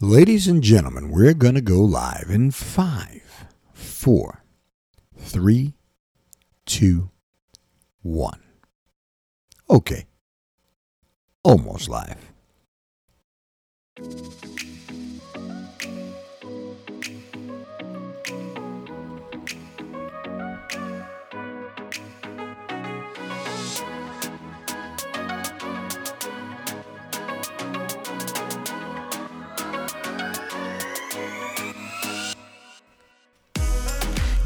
Ladies and gentlemen, we're going to go live in five, four, three, two, one. Okay. Almost live.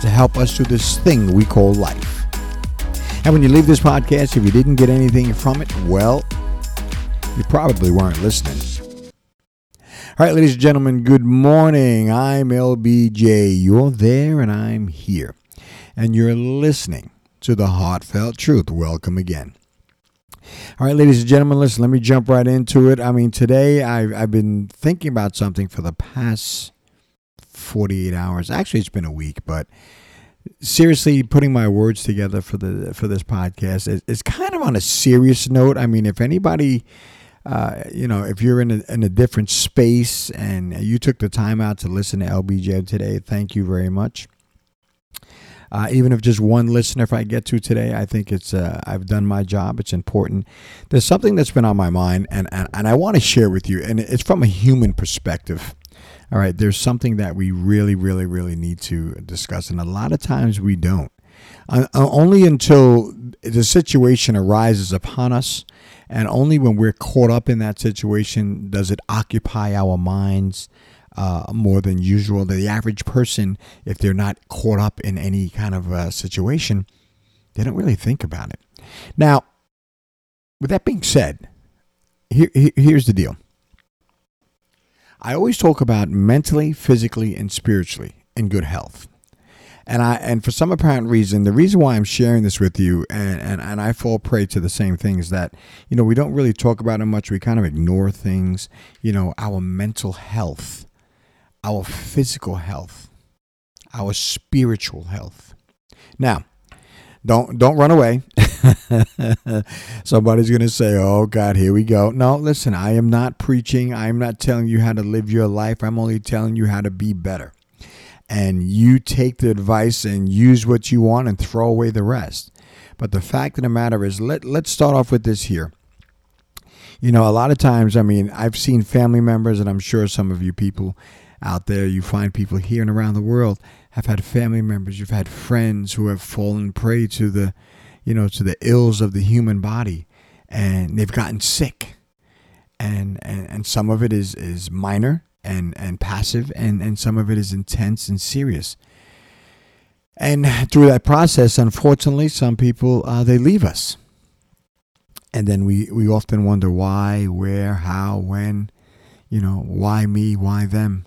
to help us through this thing we call life. And when you leave this podcast, if you didn't get anything from it, well, you probably weren't listening. All right, ladies and gentlemen, good morning. I'm LBJ. You're there and I'm here. And you're listening to the Heartfelt Truth. Welcome again. All right, ladies and gentlemen, listen, let me jump right into it. I mean, today I've, I've been thinking about something for the past 48 hours. Actually, it's been a week, but seriously, putting my words together for the for this podcast is, is kind of on a serious note. I mean, if anybody, uh, you know, if you're in a, in a different space and you took the time out to listen to LBJ today, thank you very much. Uh, even if just one listener, if I get to today, I think it's uh, I've done my job. It's important. There's something that's been on my mind, and and, and I want to share with you, and it's from a human perspective. All right, there's something that we really, really, really need to discuss, and a lot of times we don't. Uh, only until the situation arises upon us, and only when we're caught up in that situation does it occupy our minds uh, more than usual. The average person, if they're not caught up in any kind of uh, situation, they don't really think about it. Now, with that being said, here, here's the deal I always talk about mentally, physically, and spiritually in good health. And I and for some apparent reason, the reason why I'm sharing this with you and, and, and I fall prey to the same thing is that, you know, we don't really talk about it much. We kind of ignore things, you know, our mental health, our physical health, our spiritual health. Now, don't don't run away. Somebody's going to say, "Oh God, here we go." No, listen, I am not preaching. I am not telling you how to live your life. I'm only telling you how to be better. And you take the advice and use what you want and throw away the rest. But the fact of the matter is, let let's start off with this here. You know, a lot of times, I mean, I've seen family members, and I'm sure some of you people out there, you find people here and around the world have had family members, you've had friends who have fallen prey to the, you know, to the ills of the human body, and they've gotten sick, and and, and some of it is is minor and and passive, and and some of it is intense and serious. And through that process, unfortunately, some people uh, they leave us, and then we we often wonder why, where, how, when, you know, why me, why them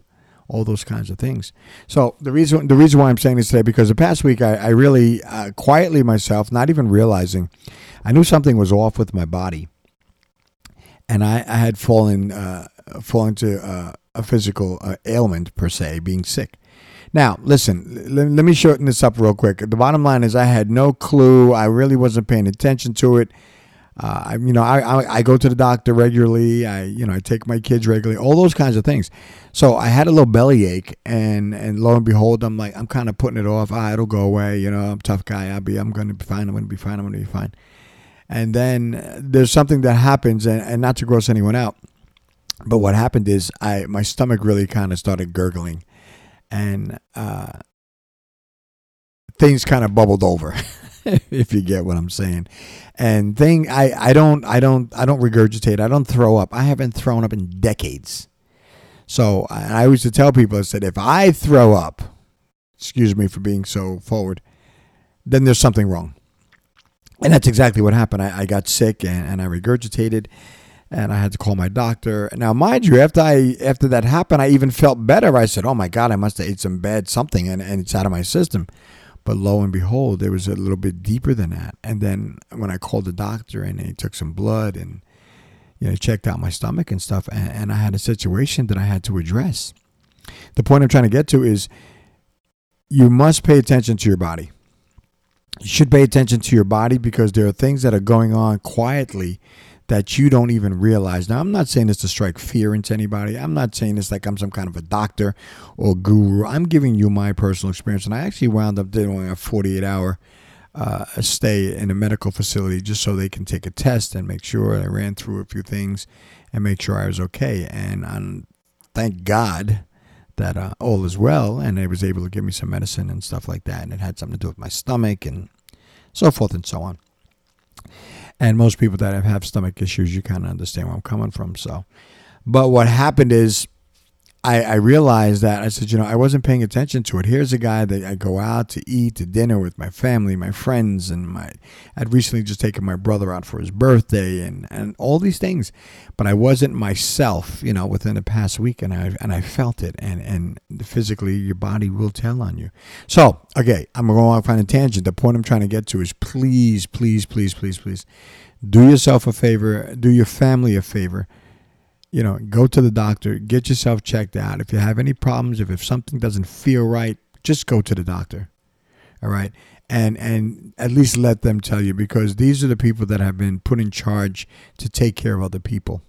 all those kinds of things. So the reason the reason why I'm saying this today because the past week I, I really uh, quietly myself, not even realizing, I knew something was off with my body, and I, I had fallen uh, fallen to uh, a physical uh, ailment per se, being sick. Now, listen, let, let me shorten this up real quick. The bottom line is I had no clue. I really wasn't paying attention to it. Uh, I, you know, I, I, I go to the doctor regularly. I you know I take my kids regularly. All those kinds of things. So I had a little belly ache, and and lo and behold, I'm like I'm kind of putting it off. Ah, it'll go away. You know, I'm tough guy. I'll be. I'm going to be fine. I'm going to be fine. I'm going to be fine. And then there's something that happens, and, and not to gross anyone out, but what happened is I my stomach really kind of started gurgling, and uh, things kind of bubbled over. if you get what I'm saying. And thing I, I don't I don't I don't regurgitate. I don't throw up. I haven't thrown up in decades. So I, I used to tell people I said if I throw up, excuse me for being so forward, then there's something wrong. And that's exactly what happened. I, I got sick and, and I regurgitated. and I had to call my doctor. Now, mind you, after I after that happened, I even felt better. I said, "Oh my God, I must have ate some bad something, and, and it's out of my system." But lo and behold, it was a little bit deeper than that. And then when I called the doctor, and he took some blood and you know checked out my stomach and stuff, and, and I had a situation that I had to address. The point I'm trying to get to is, you must pay attention to your body. You should pay attention to your body because there are things that are going on quietly that you don't even realize. Now, I'm not saying this to strike fear into anybody. I'm not saying this like I'm some kind of a doctor or guru. I'm giving you my personal experience. And I actually wound up doing a 48 hour uh, stay in a medical facility just so they can take a test and make sure I ran through a few things and make sure I was okay. And um, thank God that uh, all is well. And they was able to give me some medicine and stuff like that. And it had something to do with my stomach and so forth and so on. And most people that have, stomach issues, you kind of understand where I'm coming from. So, but what happened is I, I realized that I said, you know, I wasn't paying attention to it. Here's a guy that I go out to eat to dinner with my family, my friends, and my. I'd recently just taken my brother out for his birthday, and and all these things, but I wasn't myself, you know, within the past week, and I and I felt it, and and physically, your body will tell on you. So, okay, I'm going off on a tangent. The point I'm trying to get to is, please, please, please, please, please, do yourself a favor, do your family a favor you know, go to the doctor, get yourself checked out. If you have any problems, if, if something doesn't feel right, just go to the doctor. All right. And and at least let them tell you because these are the people that have been put in charge to take care of other people.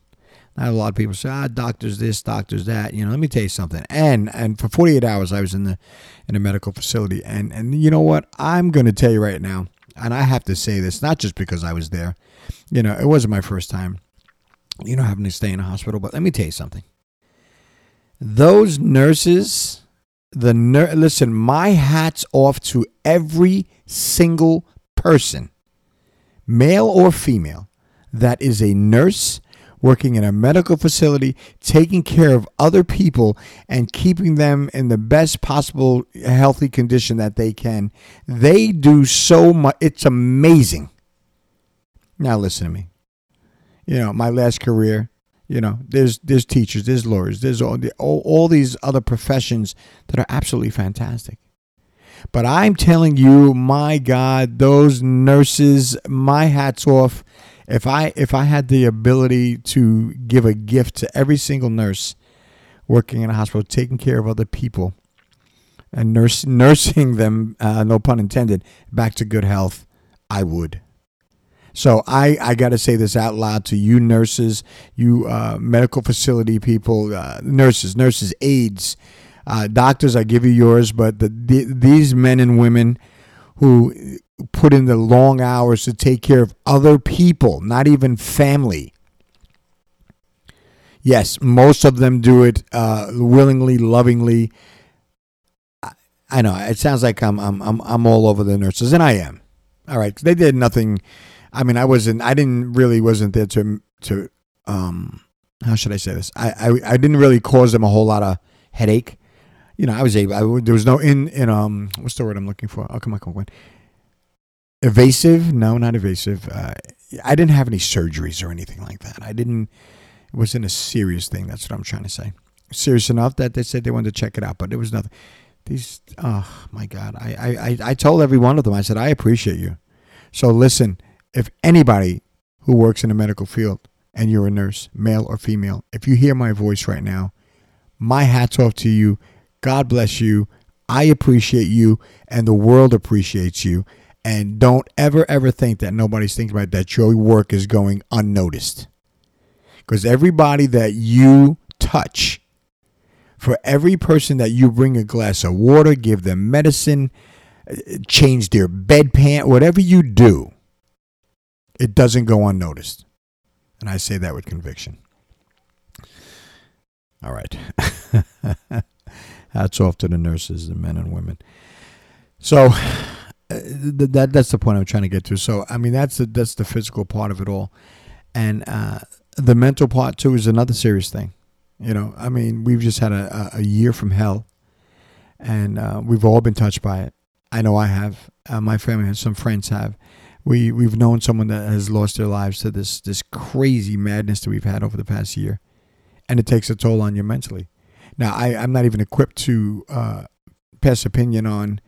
Now a lot of people say, ah, doctors this, doctors that. You know, let me tell you something. And and for 48 hours I was in the in a medical facility. And and you know what? I'm gonna tell you right now, and I have to say this, not just because I was there. You know, it wasn't my first time you know, having to stay in a hospital. But let me tell you something. Those nurses, the nur- listen, my hat's off to every single person, male or female, that is a nurse working in a medical facility, taking care of other people and keeping them in the best possible healthy condition that they can. They do so much. It's amazing. Now, listen to me you know, my last career, you know, there's there's teachers, there's lawyers, there's all, all, all these other professions that are absolutely fantastic. But I'm telling you, my God, those nurses, my hats off. If I if I had the ability to give a gift to every single nurse working in a hospital, taking care of other people, and nurse, nursing them, uh, no pun intended, back to good health, I would. So I, I got to say this out loud to you nurses, you uh, medical facility people, uh, nurses, nurses, aides, uh, doctors. I give you yours, but the, the, these men and women who put in the long hours to take care of other people, not even family. Yes, most of them do it uh, willingly, lovingly. I, I know it sounds like I'm, I'm I'm I'm all over the nurses, and I am. All right, they did nothing I mean, I wasn't. I didn't really wasn't there to to um. How should I say this? I I, I didn't really cause them a whole lot of headache. You know, I was able. I, there was no in in um. What's the word I'm looking for? Oh, come on, come on. Evasive? No, not evasive. Uh, I didn't have any surgeries or anything like that. I didn't. It wasn't a serious thing. That's what I'm trying to say. Serious enough that they said they wanted to check it out, but it was nothing. These, oh my God! I I I told every one of them. I said I appreciate you. So listen if anybody who works in the medical field and you're a nurse, male or female, if you hear my voice right now, my hat's off to you. God bless you. I appreciate you, and the world appreciates you. And don't ever, ever think that nobody's thinking about that your work is going unnoticed. Because everybody that you touch, for every person that you bring a glass of water, give them medicine, uh, change their bedpan, whatever you do, it doesn't go unnoticed. And I say that with conviction. All right. Hats off to the nurses, the men and women. So uh, that that's the point I'm trying to get to. So I mean that's the that's the physical part of it all, and uh, the mental part too is another serious thing. You know, I mean we've just had a, a year from hell, and uh, we've all been touched by it. I know I have. Uh, my family and some friends have, we we've known someone that has lost their lives to this this crazy madness that we've had over the past year, and it takes a toll on you mentally. Now, I I'm not even equipped to uh, pass opinion on,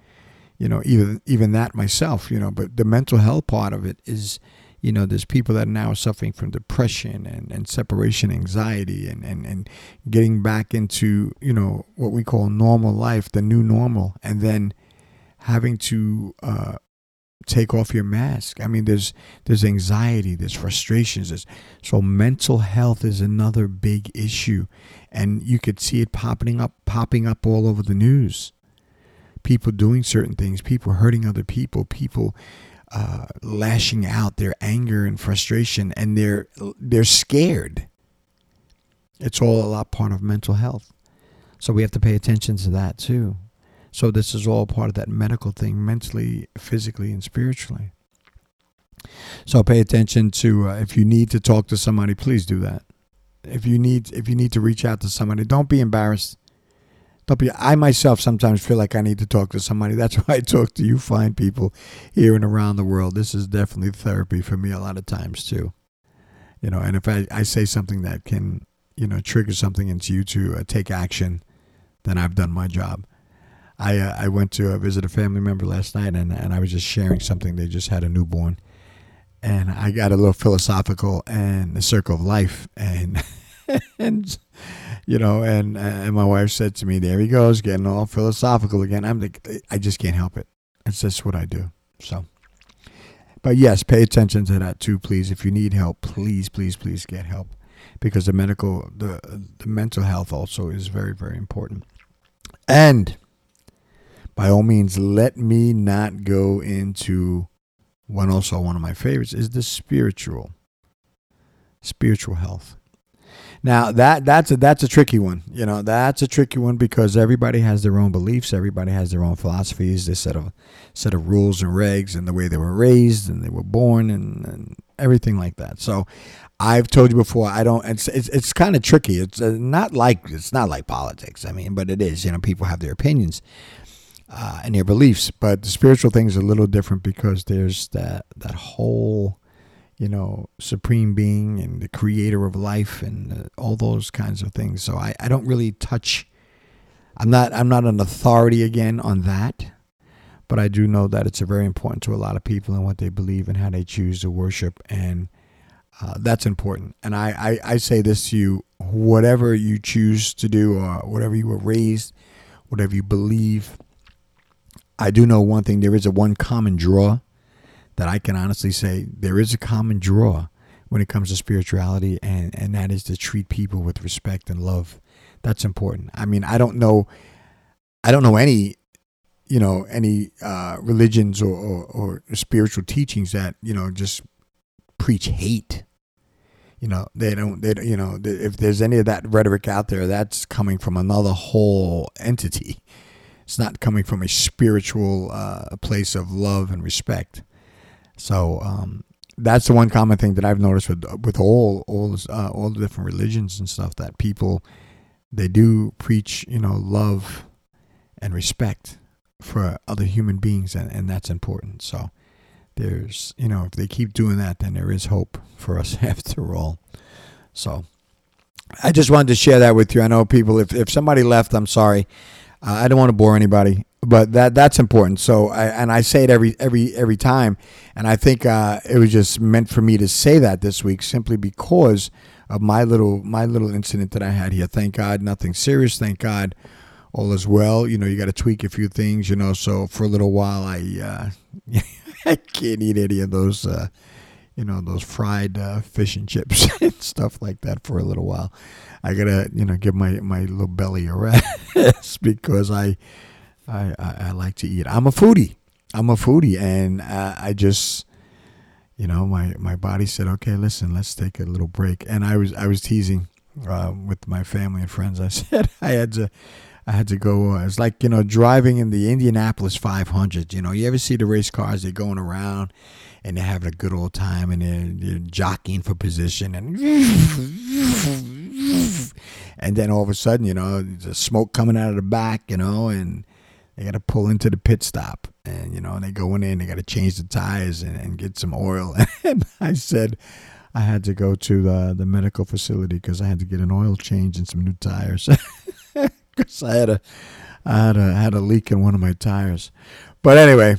you know, even even that myself, you know, but the mental health part of it is you know, there's people that are now suffering from depression and, and separation anxiety and, and, and getting back into, you know, what we call normal life, the new normal, and then having to uh, take off your mask. I mean, there's there's anxiety, there's frustrations. There's, so mental health is another big issue, and you could see it popping up, popping up all over the news. People doing certain things, people hurting other people, people uh, lashing out their anger and frustration, and they're they're scared. It's all a lot part of mental health, so we have to pay attention to that too. So this is all part of that medical thing, mentally, physically, and spiritually. So pay attention to uh, if you need to talk to somebody, please do that. If you need if you need to reach out to somebody, don't be embarrassed Don't be. I myself sometimes feel like I need to talk to somebody. That's why I talk to you fine people here and around the world. This is definitely therapy for me a lot of times too. You know, and if I, I say something that can, you know, trigger something into you to uh, take action, then I've done my job. I uh, I went to uh, visit a family member last night and, and I was just sharing something. They just had a newborn. And I got a little philosophical and the circle of life and and you know, and and my wife said to me, "There he goes, getting all philosophical again." I'm like, I just can't help it. It's just what I do. So, but yes, pay attention to that too, please. If you need help, please, please, please get help, because the medical, the the mental health also is very, very important. And by all means, let me not go into one also one of my favorites is the spiritual, spiritual health. Now that that's a that's a tricky one. You know, that's a tricky one because everybody has their own beliefs, everybody has their own philosophies, this set of set of rules and regs, and the way they were raised and they were born and, and everything like that. So, I've told you before, I don't. It's it's, it's kind of tricky. It's uh, not like it's not like politics. I mean, but it is. You know, people have their opinions. Uh, and their beliefs, but the spiritual thing is a little different because there's that that whole you know, supreme being and the creator of life and uh, all those kinds of things. So I, I don't really touch. I'm not I'm not an authority again on that, but I do know that it's very important to a lot of people and what they believe and how they choose to worship, and uh, that's important. And I, I I say this to you: whatever you choose to do, or whatever you were raised, whatever you believe. I do know one thing: there is a one common draw that I can honestly say there is a common draw when it comes to spirituality, and, and that is to treat people with respect and love. That's important. I mean, I don't know, I don't know any, you know, any uh, religions or, or, or spiritual teachings that you know just preach hate. You know, they don't. They you know, if there's any of that rhetoric out there, that's coming from another whole entity. It's not coming from a spiritual uh, place of love and respect. So um, that's the one common thing that I've noticed with with all all uh, all the different religions and stuff that people they do preach you know love and respect for other human beings and, and that's important. So there's you know if they keep doing that then there is hope for us after all. So I just wanted to share that with you. I know people if if somebody left I'm sorry. Uh, I don't want to bore anybody but that that's important. So, I, and I say it every every every time, and I think uh, it was just meant for me to say that this week, simply because of my little my little incident that I had here. Thank God, nothing serious. Thank God, all is well. You know, you got to tweak a few things. You know, so for a little while, I uh, I can't eat any of those. You know those fried uh, fish and chips and stuff like that for a little while. I gotta you know give my my little belly a rest because I I, I, I, like to eat. I'm a foodie. I'm a foodie, and uh, I just, you know, my, my body said, okay, listen, let's take a little break. And I was I was teasing uh, with my family and friends. I said I had to. I had to go. Uh, it's like you know driving in the Indianapolis 500. You know, you ever see the race cars? They're going around, and they're having a good old time, and they're, they're jockeying for position, and and then all of a sudden, you know, there's smoke coming out of the back, you know, and they got to pull into the pit stop. and you know, they go in and they got to change the tires and, and get some oil. And I said, I had to go to the the medical facility because I had to get an oil change and some new tires because I had a I had a had a leak in one of my tires. But anyway,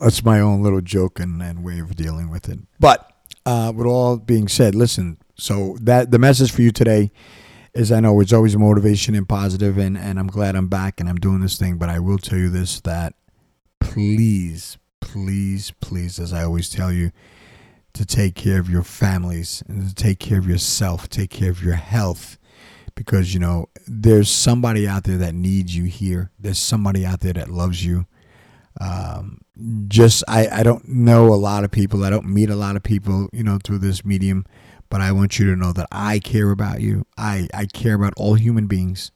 that's my own little joke and, and way of dealing with it. But uh, with all being said, listen. So that the message for you today is I know it's always motivation and positive, and and I'm glad I'm back and I'm doing this thing. But I will tell you this: that please, please, please, as I always tell you, to take care of your families and to take care of yourself, take care of your health. Because, you know, there's somebody out there that needs you here. There's somebody out there that loves you. Um, just, I, I don't know a lot of people. I don't meet a lot of people, you know, through this medium. But I want you to know that I care about you. I, I care about all human beings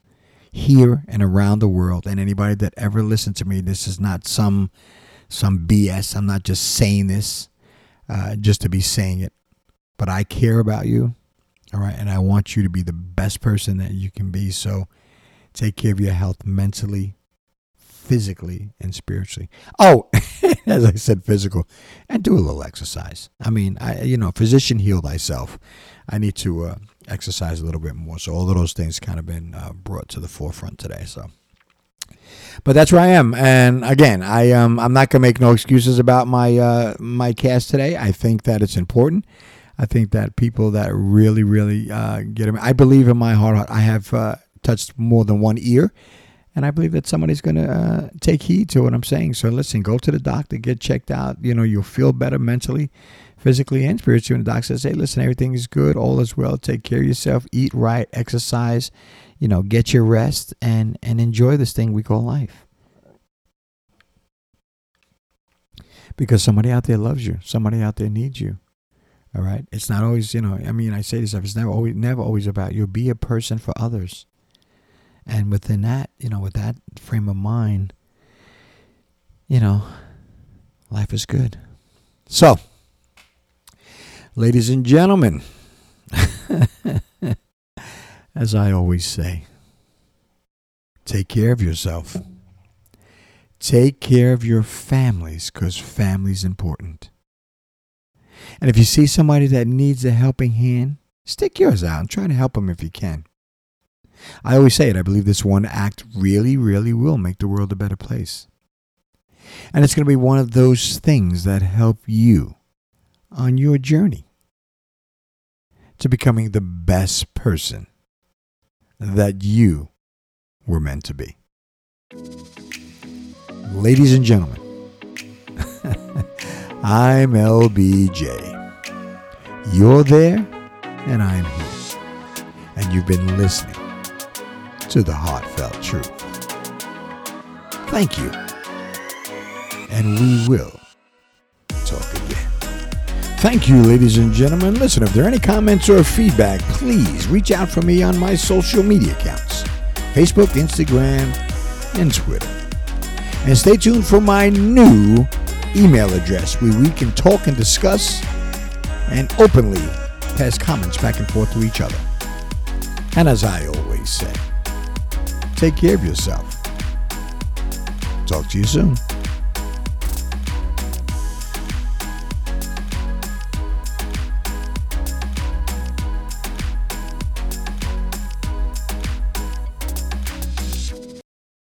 here and around the world. And anybody that ever listened to me, this is not some some BS. I'm not just saying this uh, just to be saying it. But I care about you. All right. And I want you to be the best person that you can be. So take care of your health mentally, physically, and spiritually. Oh, as I said, physical, and do a little exercise. I mean, I, you know, physician heal thyself. I need to uh, exercise a little bit more. So all of those things kind of been uh, brought to the forefront today. So but that's where I am. And again, I um I'm not gonna make no excuses about my uh my cast today. I think that it's important. I think that people that really really uh, get them. I believe in my heart. I have uh, touched more than one ear. And I believe that somebody's going to uh, take heed to what I'm saying. So listen, go to the doctor, get checked out. You know, you'll feel better mentally, physically, and spiritually. And the doctor says, hey, listen, everything is good, all is well. Take care of yourself, eat right, exercise, you know, get your rest and and enjoy this thing we call life. Because somebody out there loves you. Somebody out there needs you. All right. It's not always, you know, I mean, I say this stuff, it's never always never always about you. Be a person for others. And within that, you know, with that frame of mind, you know, life is good. So, ladies and gentlemen, as I always say, take care of yourself. Take care of your families because family's important. And if you see somebody that needs a helping hand, stick yours out and try to help them if you can. I always say it, I believe this one act really, really will make the world a better place. And it's going to be one of those things that help you on your journey to becoming the best person that you were meant to be. Ladies and gentlemen, I'm LBJ. You're there, and I'm here. And you've been listening to the heartfelt truth. Thank you. And we will talk again. Thank you, ladies and gentlemen. Listen, if there are any comments or feedback, please reach out for me on my social media accounts Facebook, Instagram, and Twitter. And stay tuned for my new email address where we can talk and discuss and openly pass comments back and forth to each other. And as I always say, take care of yourself. Talk to you soon.